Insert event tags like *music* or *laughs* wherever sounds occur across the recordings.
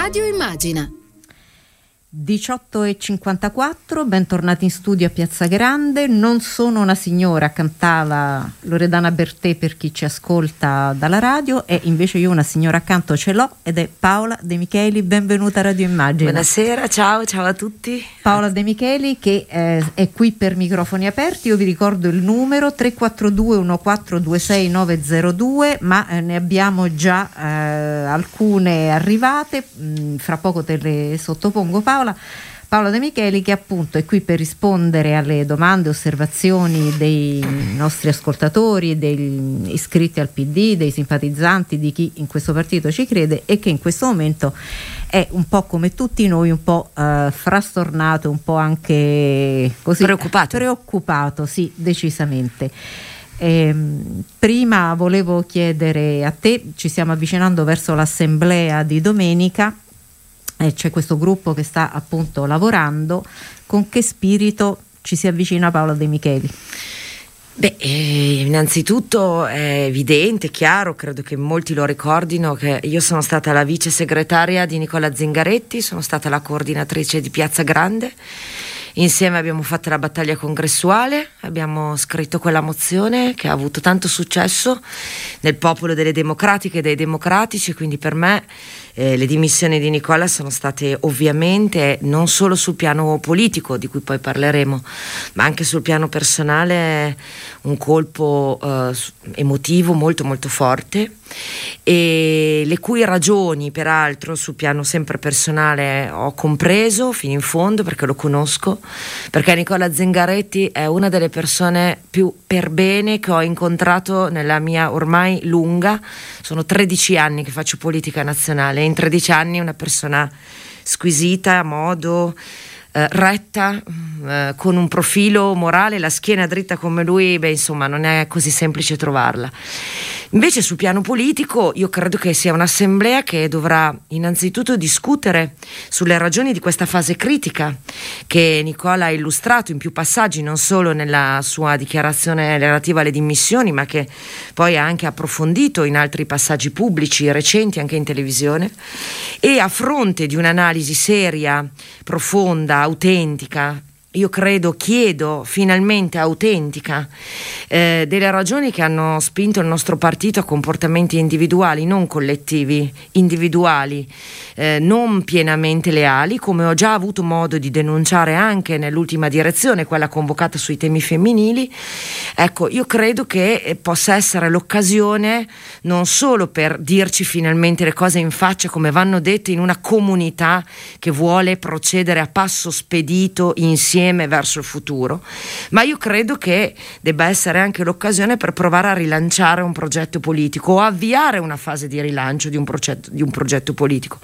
Radio Immagina. 18.54, bentornati in studio a Piazza Grande. Non sono una signora, cantava Loredana Bertè per chi ci ascolta dalla radio, e invece io una signora accanto ce l'ho ed è Paola De Micheli. Benvenuta a Radio Immagine. Buonasera, ciao, ciao a tutti. Paola De Micheli che eh, è qui per microfoni aperti. Io vi ricordo il numero 342 1426 902, ma eh, ne abbiamo già eh, alcune arrivate. Mm, fra poco te le sottopongo, Paola. Paola. Paola De Micheli che appunto è qui per rispondere alle domande e osservazioni dei nostri ascoltatori, degli iscritti al PD, dei simpatizzanti, di chi in questo partito ci crede e che in questo momento è un po' come tutti noi, un po' eh, frastornato, un po' anche così preoccupato. Preoccupato, sì, decisamente. Eh, prima volevo chiedere a te, ci stiamo avvicinando verso l'assemblea di domenica, eh, c'è questo gruppo che sta appunto lavorando, con che spirito ci si avvicina Paola De Micheli? Beh, eh, innanzitutto è evidente, chiaro, credo che molti lo ricordino, che io sono stata la vice segretaria di Nicola Zingaretti, sono stata la coordinatrice di Piazza Grande. Insieme abbiamo fatto la battaglia congressuale, abbiamo scritto quella mozione che ha avuto tanto successo nel popolo delle democratiche e dei democratici, quindi per me eh, le dimissioni di Nicola sono state ovviamente non solo sul piano politico, di cui poi parleremo, ma anche sul piano personale un colpo eh, emotivo molto molto forte e le cui ragioni peraltro sul piano sempre personale ho compreso fino in fondo perché lo conosco, perché Nicola Zengaretti è una delle persone più per bene che ho incontrato nella mia ormai lunga, sono 13 anni che faccio politica nazionale, in 13 anni una persona squisita, a modo eh, retta, eh, con un profilo morale, la schiena dritta come lui, beh insomma non è così semplice trovarla. Invece sul piano politico io credo che sia un'assemblea che dovrà innanzitutto discutere sulle ragioni di questa fase critica che Nicola ha illustrato in più passaggi, non solo nella sua dichiarazione relativa alle dimissioni, ma che poi ha anche approfondito in altri passaggi pubblici recenti anche in televisione. E a fronte di un'analisi seria, profonda, autentica, io credo, chiedo finalmente autentica eh, delle ragioni che hanno spinto il nostro partito a comportamenti individuali, non collettivi, individuali, eh, non pienamente leali, come ho già avuto modo di denunciare anche nell'ultima direzione, quella convocata sui temi femminili. Ecco, io credo che eh, possa essere l'occasione non solo per dirci finalmente le cose in faccia come vanno dette in una comunità che vuole procedere a passo spedito insieme verso il futuro, ma io credo che debba essere anche l'occasione per provare a rilanciare un progetto politico o avviare una fase di rilancio di un, progetto, di un progetto politico,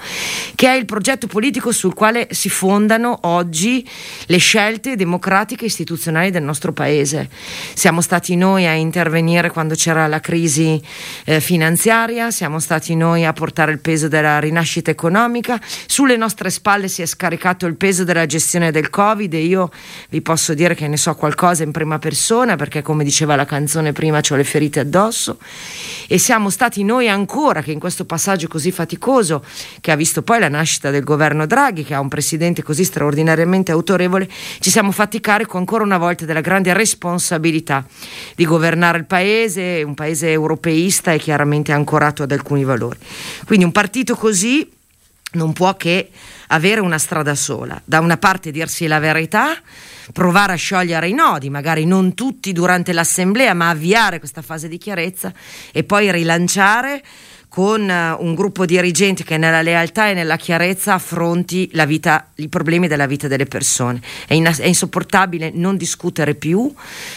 che è il progetto politico sul quale si fondano oggi le scelte democratiche e istituzionali del nostro Paese. Siamo stati noi a intervenire quando c'era la crisi eh, finanziaria, siamo stati noi a portare il peso della rinascita economica, sulle nostre spalle si è scaricato il peso della gestione del Covid e io vi posso dire che ne so qualcosa in prima persona perché come diceva la canzone prima ho le ferite addosso e siamo stati noi ancora che in questo passaggio così faticoso che ha visto poi la nascita del governo Draghi che ha un presidente così straordinariamente autorevole ci siamo fatti carico ancora una volta della grande responsabilità di governare il paese, un paese europeista e chiaramente ancorato ad alcuni valori. Quindi un partito così non può che avere una strada sola. Da una parte dirsi la verità, provare a sciogliere i nodi, magari non tutti durante l'assemblea, ma avviare questa fase di chiarezza e poi rilanciare con eh, un gruppo dirigente che nella lealtà e nella chiarezza affronti vita, i problemi della vita delle persone. È, in, è, insopportabile non discutere più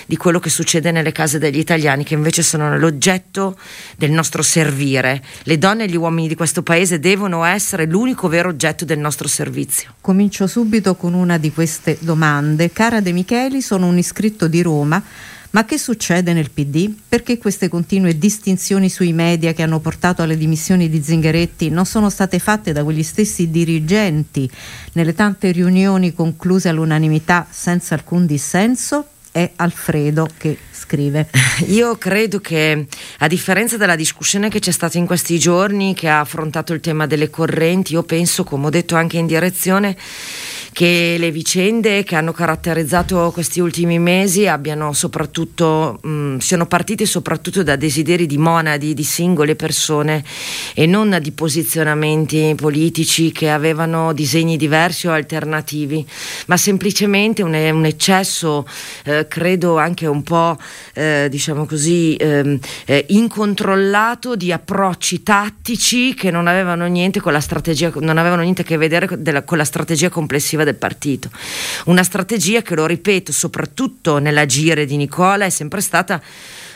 di quello che succede nelle case degli italiani, che invece sono l'oggetto del nostro servire. Le donne e gli uomini di questo paese devono essere l'unico vero oggetto del nostro servizio. Comincio subito con una di queste domande. Cara De Micheli, sono un iscritto di Roma ma che succede nel PD? Perché queste continue distinzioni sui media che hanno portato alle dimissioni di Zingaretti non sono state fatte da quegli stessi dirigenti nelle tante riunioni concluse all'unanimità senza alcun dissenso? è Alfredo che scrive. *laughs* Io credo che a differenza della discussione che c'è stata in questi giorni che ha affrontato il tema delle correnti, io penso, come ho detto anche in direzione, che le vicende che hanno caratterizzato questi ultimi mesi abbiano soprattutto, mh, siano partite soprattutto da desideri di monadi, di singole persone e non di posizionamenti politici che avevano disegni diversi o alternativi, ma semplicemente un, un eccesso, eh, credo anche un po' eh, diciamo così, ehm, eh, incontrollato di approcci tattici che non avevano niente con la strategia, non avevano niente a che vedere della, con la strategia complessiva del partito. Una strategia che, lo ripeto, soprattutto nell'agire di Nicola è sempre stata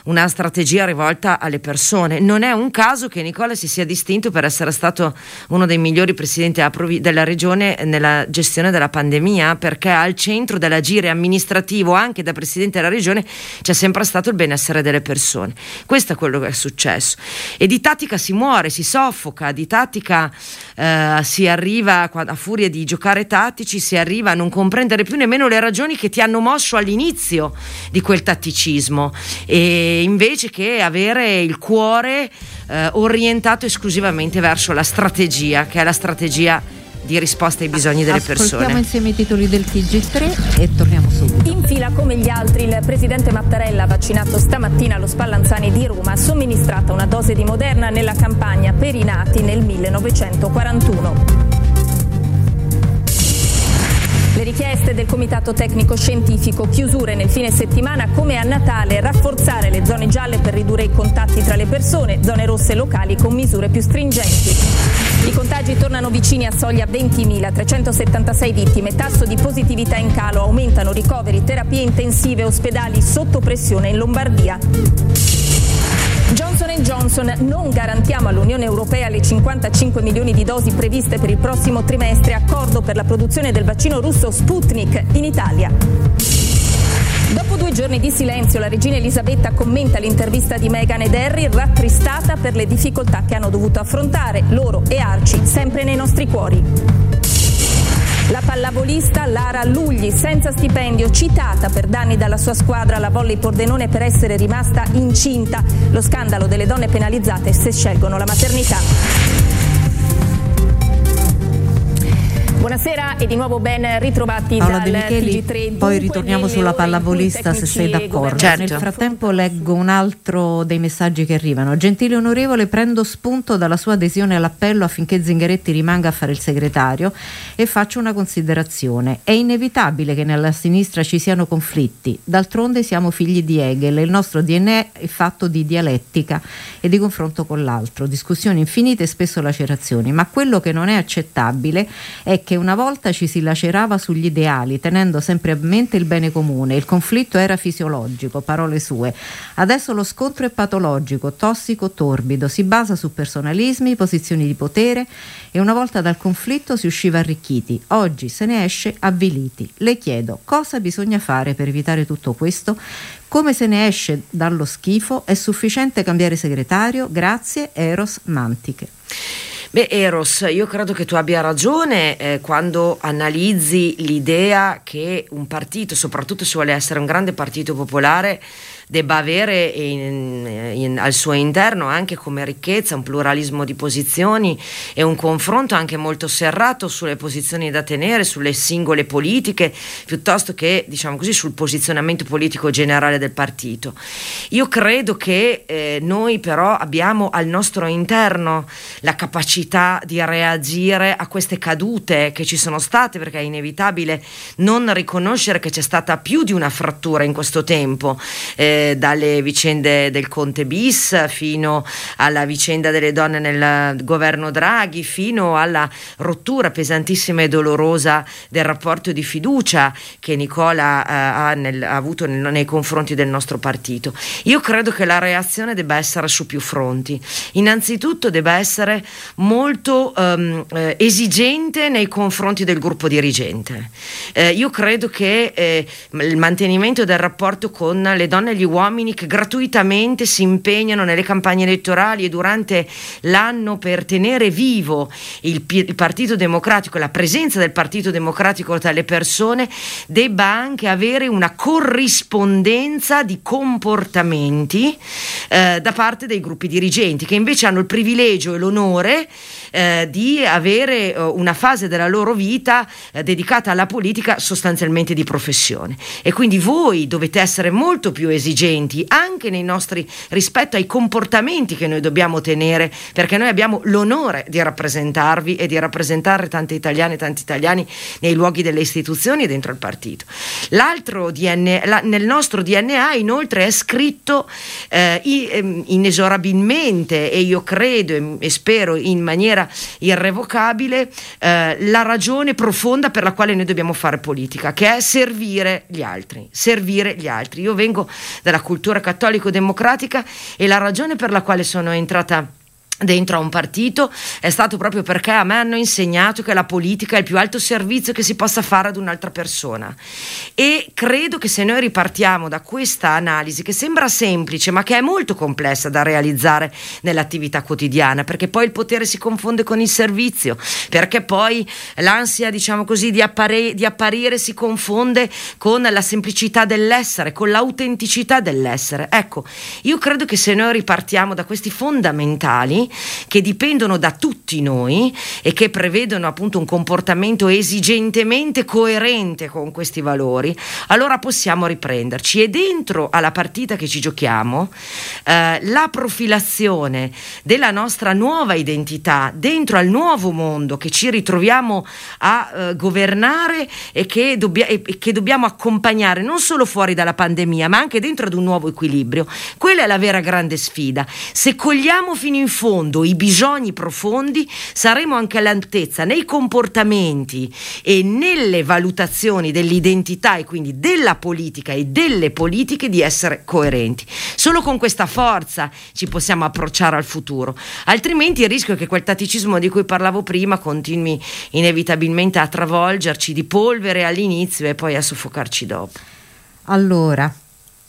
una strategia rivolta alle persone. Non è un caso che Nicola si sia distinto per essere stato uno dei migliori presidenti della regione nella gestione della pandemia, perché al centro dell'agire amministrativo anche da presidente della regione c'è sempre stato il benessere delle persone. Questo è quello che è successo. E di tattica si muore, si soffoca, di tattica eh, si arriva a furia di giocare tattici, si arriva a non comprendere più nemmeno le ragioni che ti hanno mosso all'inizio di quel tatticismo. E invece che avere il cuore eh, orientato esclusivamente verso la strategia, che è la strategia di risposta ai bisogni delle persone. Ascoltiamo insieme i titoli del TG3 e torniamo subito. In fila come gli altri il presidente Mattarella, vaccinato stamattina allo Spallanzani di Roma, ha somministrata una dose di Moderna nella campagna per i nati nel 1941. Le richieste del Comitato Tecnico Scientifico, chiusure nel fine settimana come a Natale, rafforzare le zone gialle per ridurre i contatti tra le persone, zone rosse locali con misure più stringenti. I contagi tornano vicini a soglia 20.000, 376 vittime, tasso di positività in calo, aumentano ricoveri, terapie intensive, ospedali sotto pressione in Lombardia. Johnson Johnson non garantiamo all'Unione Europea le 55 milioni di dosi previste per il prossimo trimestre, accordo per la produzione del vaccino russo Sputnik in Italia. Dopo due giorni di silenzio, la regina Elisabetta commenta l'intervista di Meghan ed Harry, rattristata per le difficoltà che hanno dovuto affrontare, loro e Arci, sempre nei nostri cuori. La pallavolista Lara Lugli, senza stipendio, citata per danni dalla sua squadra alla Volley Pordenone per essere rimasta incinta. Lo scandalo delle donne penalizzate se scelgono la maternità. Buonasera e di nuovo ben ritrovati Paola dal Micheli, TG3. Poi ritorniamo sulla pallavolista se sei d'accordo. Certo. Nel frattempo leggo un altro dei messaggi che arrivano. Gentile onorevole, prendo spunto dalla sua adesione all'appello affinché Zingaretti rimanga a fare il segretario e faccio una considerazione. È inevitabile che nella sinistra ci siano conflitti. D'altronde siamo figli di Hegel e il nostro DNA è fatto di dialettica e di confronto con l'altro, discussioni infinite e spesso lacerazioni, ma quello che non è accettabile è che che una volta ci si lacerava sugli ideali, tenendo sempre a mente il bene comune. Il conflitto era fisiologico, parole sue. Adesso lo scontro è patologico, tossico, torbido, si basa su personalismi, posizioni di potere e una volta dal conflitto si usciva arricchiti. Oggi se ne esce avviliti. Le chiedo cosa bisogna fare per evitare tutto questo? Come se ne esce dallo schifo? È sufficiente cambiare segretario? Grazie, Eros Mantiche. Beh, Eros, io credo che tu abbia ragione eh, quando analizzi l'idea che un partito, soprattutto se vuole essere un grande partito popolare, debba avere in, in, al suo interno anche come ricchezza un pluralismo di posizioni e un confronto anche molto serrato sulle posizioni da tenere, sulle singole politiche, piuttosto che diciamo così sul posizionamento politico generale del partito. Io credo che eh, noi però abbiamo al nostro interno la capacità di reagire a queste cadute che ci sono state, perché è inevitabile non riconoscere che c'è stata più di una frattura in questo tempo. Eh, dalle vicende del Conte bis fino alla vicenda delle donne nel governo Draghi, fino alla rottura pesantissima e dolorosa del rapporto di fiducia che Nicola eh, ha, nel, ha, avuto nel, nei confronti del nostro partito. Io credo che la reazione debba essere su più fronti. Innanzitutto debba essere molto ehm, eh, esigente nei confronti del gruppo dirigente. Eh, io credo che eh, il mantenimento del rapporto con le donne e gli uomini che gratuitamente si impegnano nelle campagne elettorali e durante l'anno per tenere vivo il, il Partito Democratico, la presenza del Partito Democratico tra le persone, debba anche avere una corrispondenza di comportamenti eh, da parte dei gruppi dirigenti, che invece hanno il privilegio e l'onore eh, di avere eh, una fase della loro vita eh, dedicata alla politica sostanzialmente di professione. E quindi voi dovete essere molto più esigenti anche nei nostri rispetto ai comportamenti che noi dobbiamo tenere, perché noi abbiamo l'onore di rappresentarvi e di rappresentare tante italiane e tanti italiani nei luoghi delle istituzioni e dentro il partito. L'altro DNA, la, nel nostro DNA inoltre è scritto eh, ehm, inesorabilmente e io credo e, spero in maniera irrevocabile eh, la ragione profonda per la quale noi dobbiamo fare politica, che è servire gli altri, servire gli altri. Io vengo dalla cultura cattolico-democratica e la ragione per la quale sono entrata dentro a un partito. È stato proprio perché a me hanno insegnato che la politica è il più alto servizio che si possa fare ad un'altra persona. E credo che se noi ripartiamo da questa analisi che sembra semplice ma che è molto complessa da realizzare nell'attività quotidiana perché poi il potere si confonde con il servizio perché poi l'ansia diciamo così di, appare- di apparire si confonde con la semplicità dell'essere con l'autenticità dell'essere. Ecco io credo che se noi ripartiamo da questi fondamentali che dipendono da tutti noi e che prevedono appunto un comportamento esigentemente coerente con questi valori, allora possiamo riprenderci. E dentro alla partita che ci giochiamo, eh, la profilazione della nostra nuova identità dentro al nuovo mondo che ci ritroviamo a eh, governare e che, dobbia- e che dobbiamo accompagnare non solo fuori dalla pandemia, ma anche dentro ad un nuovo equilibrio. Quella è la vera grande sfida. Se cogliamo fino in fondo fondo i bisogni profondi, saremo anche all'altezza nei comportamenti e nelle valutazioni dell'identità e quindi della politica e delle politiche di essere coerenti. Solo con questa forza ci possiamo approcciare al futuro, altrimenti il rischio è che quel tatticismo di cui parlavo prima continui inevitabilmente a travolgerci di polvere all'inizio e poi a soffocarci dopo. Allora,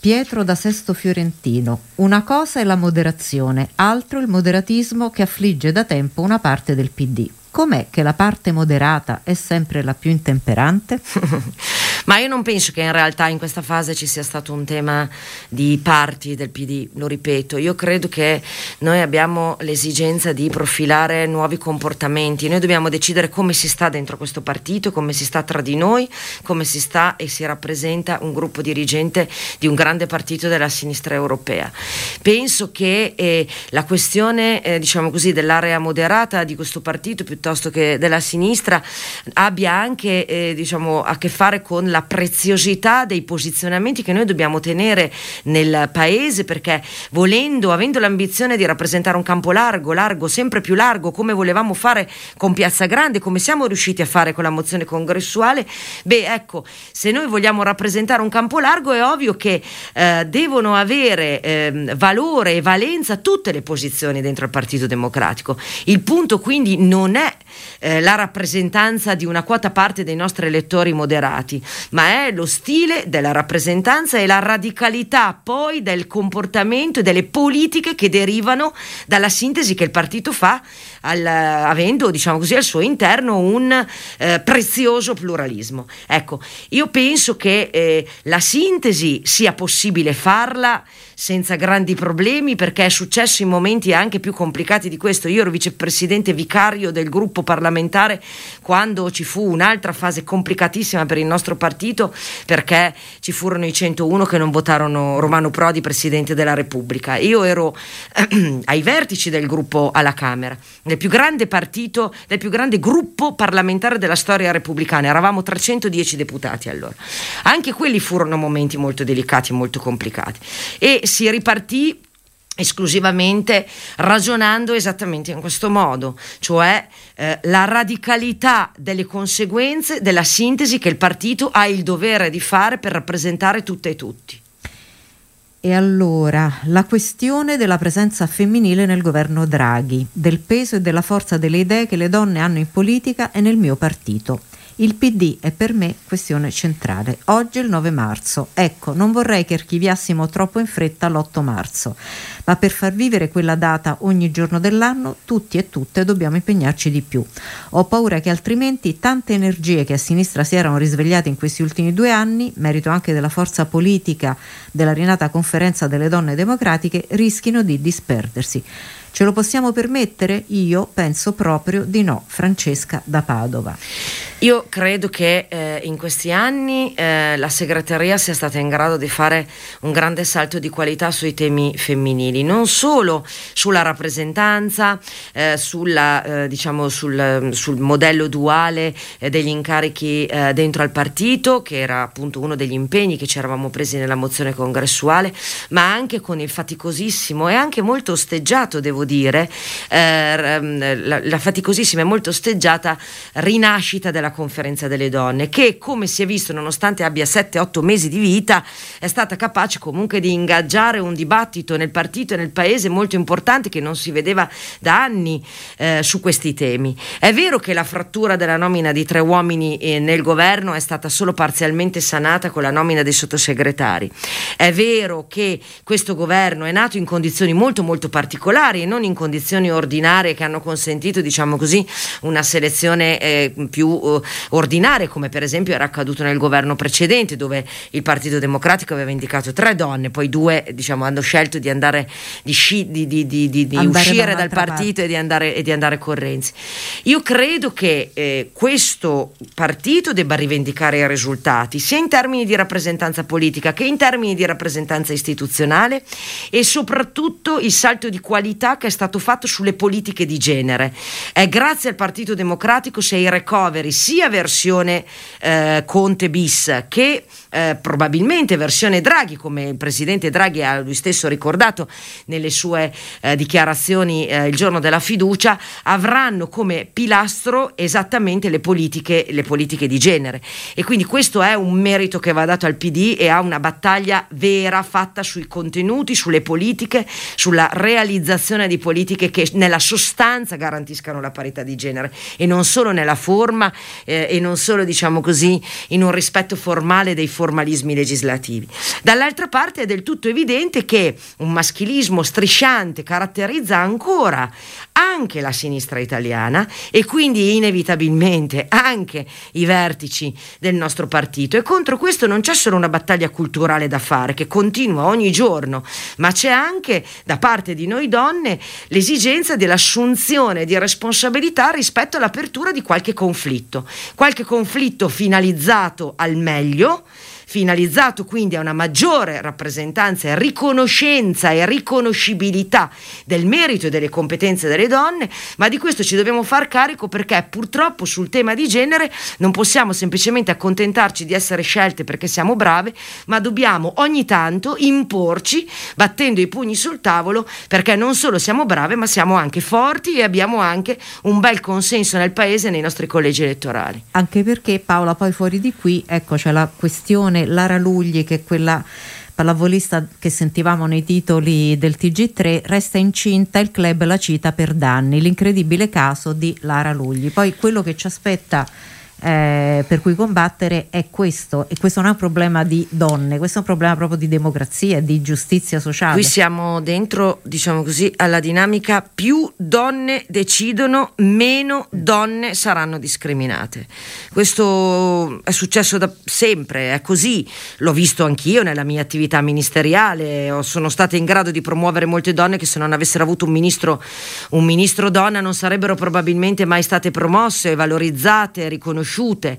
Pietro da Sesto Fiorentino. Una cosa è la moderazione, altro il moderatismo che affligge da tempo una parte del PD. Com'è che la parte moderata è sempre la più intemperante? *laughs* Ma io non penso che in realtà in questa fase ci sia stato un tema di parti del PD, lo ripeto, io credo che noi abbiamo l'esigenza di profilare nuovi comportamenti, noi dobbiamo decidere come si sta dentro questo partito, come si sta tra di noi, come si sta e si rappresenta un gruppo dirigente di un grande partito della sinistra europea. Penso che eh, la questione, eh, diciamo così, dell'area moderata di questo partito piuttosto che della sinistra abbia anche eh, diciamo, a che fare con la preziosità dei posizionamenti che noi dobbiamo tenere nel paese perché volendo, avendo l'ambizione di rappresentare un campo largo, largo, sempre più largo, come volevamo fare con Piazza Grande, come siamo riusciti a fare con la mozione congressuale, beh ecco, se noi vogliamo rappresentare un campo largo è ovvio che eh, devono avere eh, valore e valenza tutte le posizioni dentro il Partito Democratico. Il punto quindi non è eh, la rappresentanza di una quota parte dei nostri elettori moderati, ma è lo stile della rappresentanza e la radicalità poi del comportamento e delle politiche che derivano dalla sintesi che il partito fa al, avendo diciamo così al suo interno un eh, prezioso pluralismo. Ecco, io penso che eh, la sintesi sia possibile farla senza grandi problemi perché è successo in momenti anche più complicati di questo. Io ero vicepresidente vicario del gruppo parlamentare quando ci fu un'altra fase complicatissima per il nostro partito perché ci furono i 101 che non votarono Romano Prodi presidente della Repubblica. Io ero *clears throat* ai vertici del gruppo alla Camera, del più grande partito, del più grande gruppo parlamentare della storia repubblicana. Eravamo 310 deputati allora. Anche quelli furono momenti molto delicati molto complicati. E si ripartì esclusivamente ragionando esattamente in questo modo, cioè eh, la radicalità delle conseguenze della sintesi che il partito ha il dovere di fare per rappresentare tutte e tutti. E allora la questione della presenza femminile nel governo Draghi, del peso e della forza delle idee che le donne hanno in politica e nel mio partito. Il PD è per me questione centrale. Oggi è il 9 marzo. Ecco, non vorrei che archiviassimo troppo in fretta l'8 marzo, ma per far vivere quella data ogni giorno dell'anno tutti e tutte dobbiamo impegnarci di più. Ho paura che altrimenti tante energie che a sinistra si erano risvegliate in questi ultimi due anni, merito anche della forza politica della rinata conferenza delle donne democratiche, rischino di disperdersi. Ce lo possiamo permettere? Io penso proprio di no. Francesca da Padova. Io credo che eh, in questi anni eh, la segreteria sia stata in grado di fare un grande salto di qualità sui temi femminili, non solo sulla rappresentanza, eh, sulla, eh, diciamo sul, sul, modello duale eh, degli incarichi eh, dentro al partito, che era appunto uno degli impegni che ci eravamo presi nella mozione congressuale, ma anche con il faticosissimo e anche molto osteggiato, devo dire, eh, la, la, faticosissima e molto osteggiata rinascita della conferenza delle donne, che come si è visto, nonostante abbia 7-8 mesi di vita, è stata capace comunque di ingaggiare un dibattito nel partito e nel paese molto importante che non si vedeva da anni eh, su questi temi. È vero che la frattura della nomina di tre uomini eh, nel governo è stata solo parzialmente sanata con la nomina dei sottosegretari. È vero che questo governo è nato in condizioni molto molto particolari e non in condizioni ordinarie che hanno consentito, diciamo così, una selezione eh, più uh, ordinaria, come per esempio era accaduto nel governo precedente, dove il Partito Democratico aveva indicato tre donne, poi due diciamo, hanno scelto di andare di, sci, di, di, uscire da dal partito e di, andare, e di andare con Renzi. Io credo che eh, questo partito debba rivendicare i risultati, sia in termini di rappresentanza politica che in termini di rappresentanza istituzionale e soprattutto il salto di qualità che è stato fatto sulle politiche di genere. È grazie al Partito Democratico se i recovery, sia versione eh, Conte bis che eh, probabilmente versione Draghi, come il presidente Draghi ha lui stesso ricordato nelle sue eh, dichiarazioni eh, il giorno della fiducia, avranno come pilastro esattamente le politiche, le politiche di genere. E quindi questo è un merito che va dato al PD e ha una battaglia vera fatta sui contenuti, sulle politiche, sulla realizzazione di politiche che nella sostanza garantiscano la parità di genere e non solo nella forma eh, e non solo diciamo così in un rispetto formale dei formalismi legislativi. Dall'altra parte è del tutto evidente che un maschilismo strisciante caratterizza ancora anche la sinistra italiana e quindi inevitabilmente anche i vertici del nostro partito e contro questo non c'è solo una battaglia culturale da fare che continua ogni giorno, ma c'è anche da parte di noi donne l'esigenza dell'assunzione di responsabilità rispetto all'apertura di qualche conflitto, qualche conflitto finalizzato al meglio finalizzato quindi a una maggiore rappresentanza e riconoscenza e riconoscibilità del merito e delle competenze delle donne, ma di questo ci dobbiamo far carico perché purtroppo sul tema di genere non possiamo semplicemente accontentarci di essere scelte perché siamo brave, ma dobbiamo ogni tanto imporci battendo i pugni sul tavolo perché non solo siamo brave, ma siamo anche forti e abbiamo anche un bel consenso nel paese e nei nostri collegi elettorali. Anche perché Paola, poi fuori di qui, ecco c'è la questione Lara Lugli, che è quella pallavolista che sentivamo nei titoli del TG3, resta incinta, il club la cita per danni, l'incredibile caso di Lara Lugli. Poi quello che ci aspetta eh, per cui combattere è questo e questo non è un problema di donne, questo è un problema proprio di democrazia di giustizia sociale. Qui siamo dentro, diciamo così, alla dinamica più donne decidono, meno donne saranno discriminate. Questo è successo da sempre, è così, l'ho visto anch'io nella mia attività ministeriale, sono stata in grado di promuovere molte donne che se non avessero avuto un ministro, un ministro donna non sarebbero probabilmente mai state promosse, valorizzate, riconosciute conosciute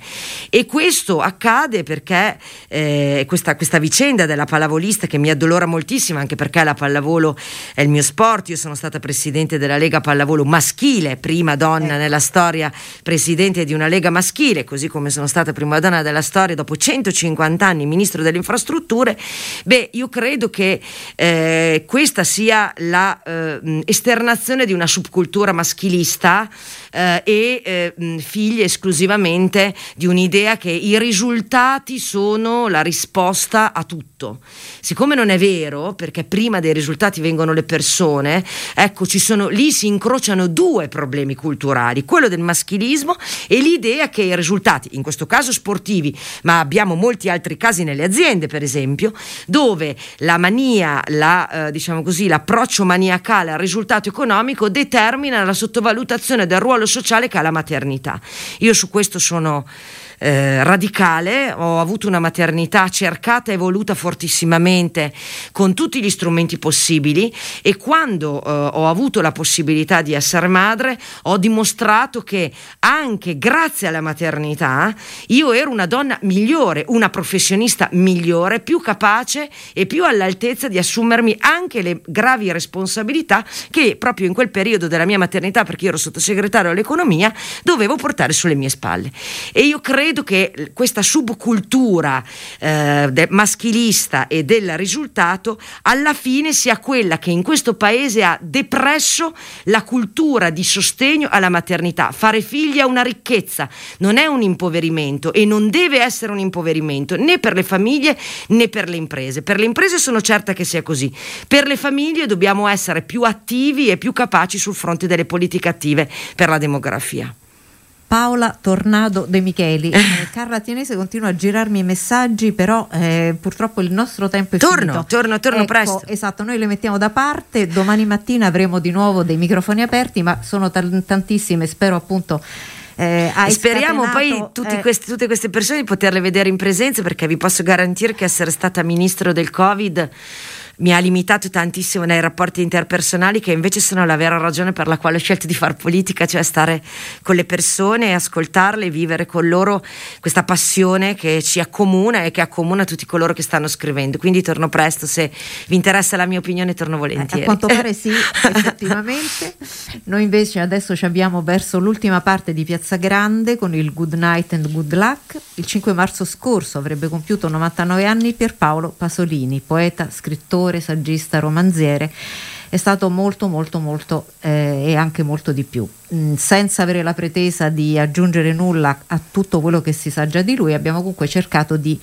e questo accade perché eh, questa, questa, vicenda della pallavolista che mi addolora moltissimo anche perché la pallavolo è il mio sport, io sono stata presidente della Lega Pallavolo maschile, prima donna nella storia presidente di una Lega maschile, così come sono stata prima donna della storia dopo 150 anni ministro delle infrastrutture, beh io credo che eh, questa sia la eh, esternazione di una subcultura maschilista eh, e eh, figlia esclusivamente di un'idea che i risultati sono la risposta a tutto. Siccome non è vero, perché prima dei risultati vengono le persone, ecco, ci sono, lì si incrociano due problemi culturali, quello del maschilismo e l'idea che i risultati, in questo caso sportivi, ma abbiamo molti altri casi nelle aziende, per esempio, dove la mania, la, eh, diciamo così, l'approccio maniacale al risultato economico determina la sottovalutazione del ruolo sociale che ha la maternità. Io su questo sono eh, radicale, ho avuto una maternità cercata e voluta fortissimamente con tutti gli strumenti possibili e quando eh, ho avuto la possibilità di essere madre ho dimostrato che anche grazie alla maternità io ero una donna migliore, una professionista migliore, più capace e più all'altezza di assumermi anche le gravi responsabilità che proprio in quel periodo della mia maternità, perché io ero sottosegretario all'economia, dovevo portare sulle mie spalle. E io credo credo che questa subcultura eh, maschilista e del risultato alla fine sia quella che in questo paese ha depresso la cultura di sostegno alla maternità. Fare figli è una ricchezza, non è un impoverimento e non deve essere un impoverimento né per le famiglie né per le imprese. Per le imprese sono certa che sia così. Per le famiglie dobbiamo essere più attivi e più capaci sul fronte delle politiche attive per la demografia. Paola Tornado De Micheli. *laughs* Eh, Carla Tienese continua a girarmi i messaggi, però eh, purtroppo il nostro tempo è torno, finito. Torno, torno ecco, presto. Esatto, noi le mettiamo da parte. Domani mattina avremo di nuovo dei microfoni aperti, ma sono t- tantissime, spero appunto. Eh, speriamo poi eh, questi, tutte queste persone di poterle vedere in presenza perché vi posso garantire che essere stata ministro del Covid mi ha limitato tantissimo nei rapporti interpersonali che invece sono la vera ragione per la quale ho scelto di fare politica, cioè stare con le persone, ascoltarle, vivere con loro questa passione che ci accomuna e che accomuna tutti coloro che stanno scrivendo. Quindi torno presto, se vi interessa la mia opinione torno volentieri. a quanto pare *laughs* sì, effettivamente. Noi invece adesso ci abbiamo verso l'ultima parte di Piazza Grande con il Good Night and Good Luck. Il 5 marzo scorso avrebbe compiuto 99 anni Pierpaolo Pasolini, poeta, scrittore saggista, romanziere, è stato molto molto molto eh, e anche molto di più. Mm, senza avere la pretesa di aggiungere nulla a tutto quello che si sa già di lui, abbiamo comunque cercato di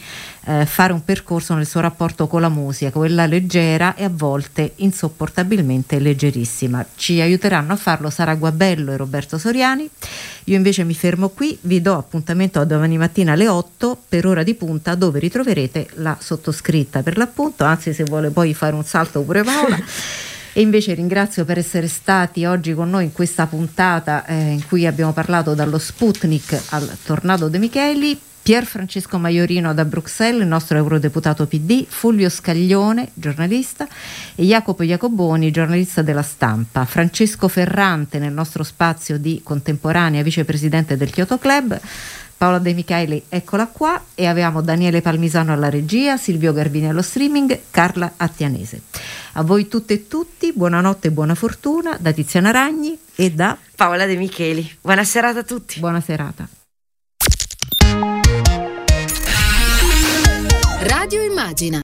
eh, fare un percorso nel suo rapporto con la musica, quella leggera e a volte insopportabilmente leggerissima. Ci aiuteranno a farlo Sara Guabello e Roberto Soriani. Io invece mi fermo qui, vi do appuntamento a domani mattina alle 8 per ora di punta dove ritroverete la sottoscritta per l'appunto, anzi se vuole poi fare un salto pure Paola. *laughs* E invece ringrazio per essere stati oggi con noi in questa puntata eh, in cui abbiamo parlato dallo Sputnik al Tornado De Micheli. Pier Francesco Maiorino da Bruxelles, il nostro eurodeputato PD, Fulvio Scaglione, giornalista, e Jacopo Jacoboni, giornalista della stampa, Francesco Ferrante nel nostro spazio di contemporanea vicepresidente del Kyoto Club, Paola De Micheli, eccola qua, e avevamo Daniele Palmisano alla regia, Silvio Garbini allo streaming, Carla Attianese. A voi tutte e tutti, buonanotte e buona fortuna da Tiziana Ragni e da Paola De Micheli. Buona serata a tutti. Buona serata. Radio Immagina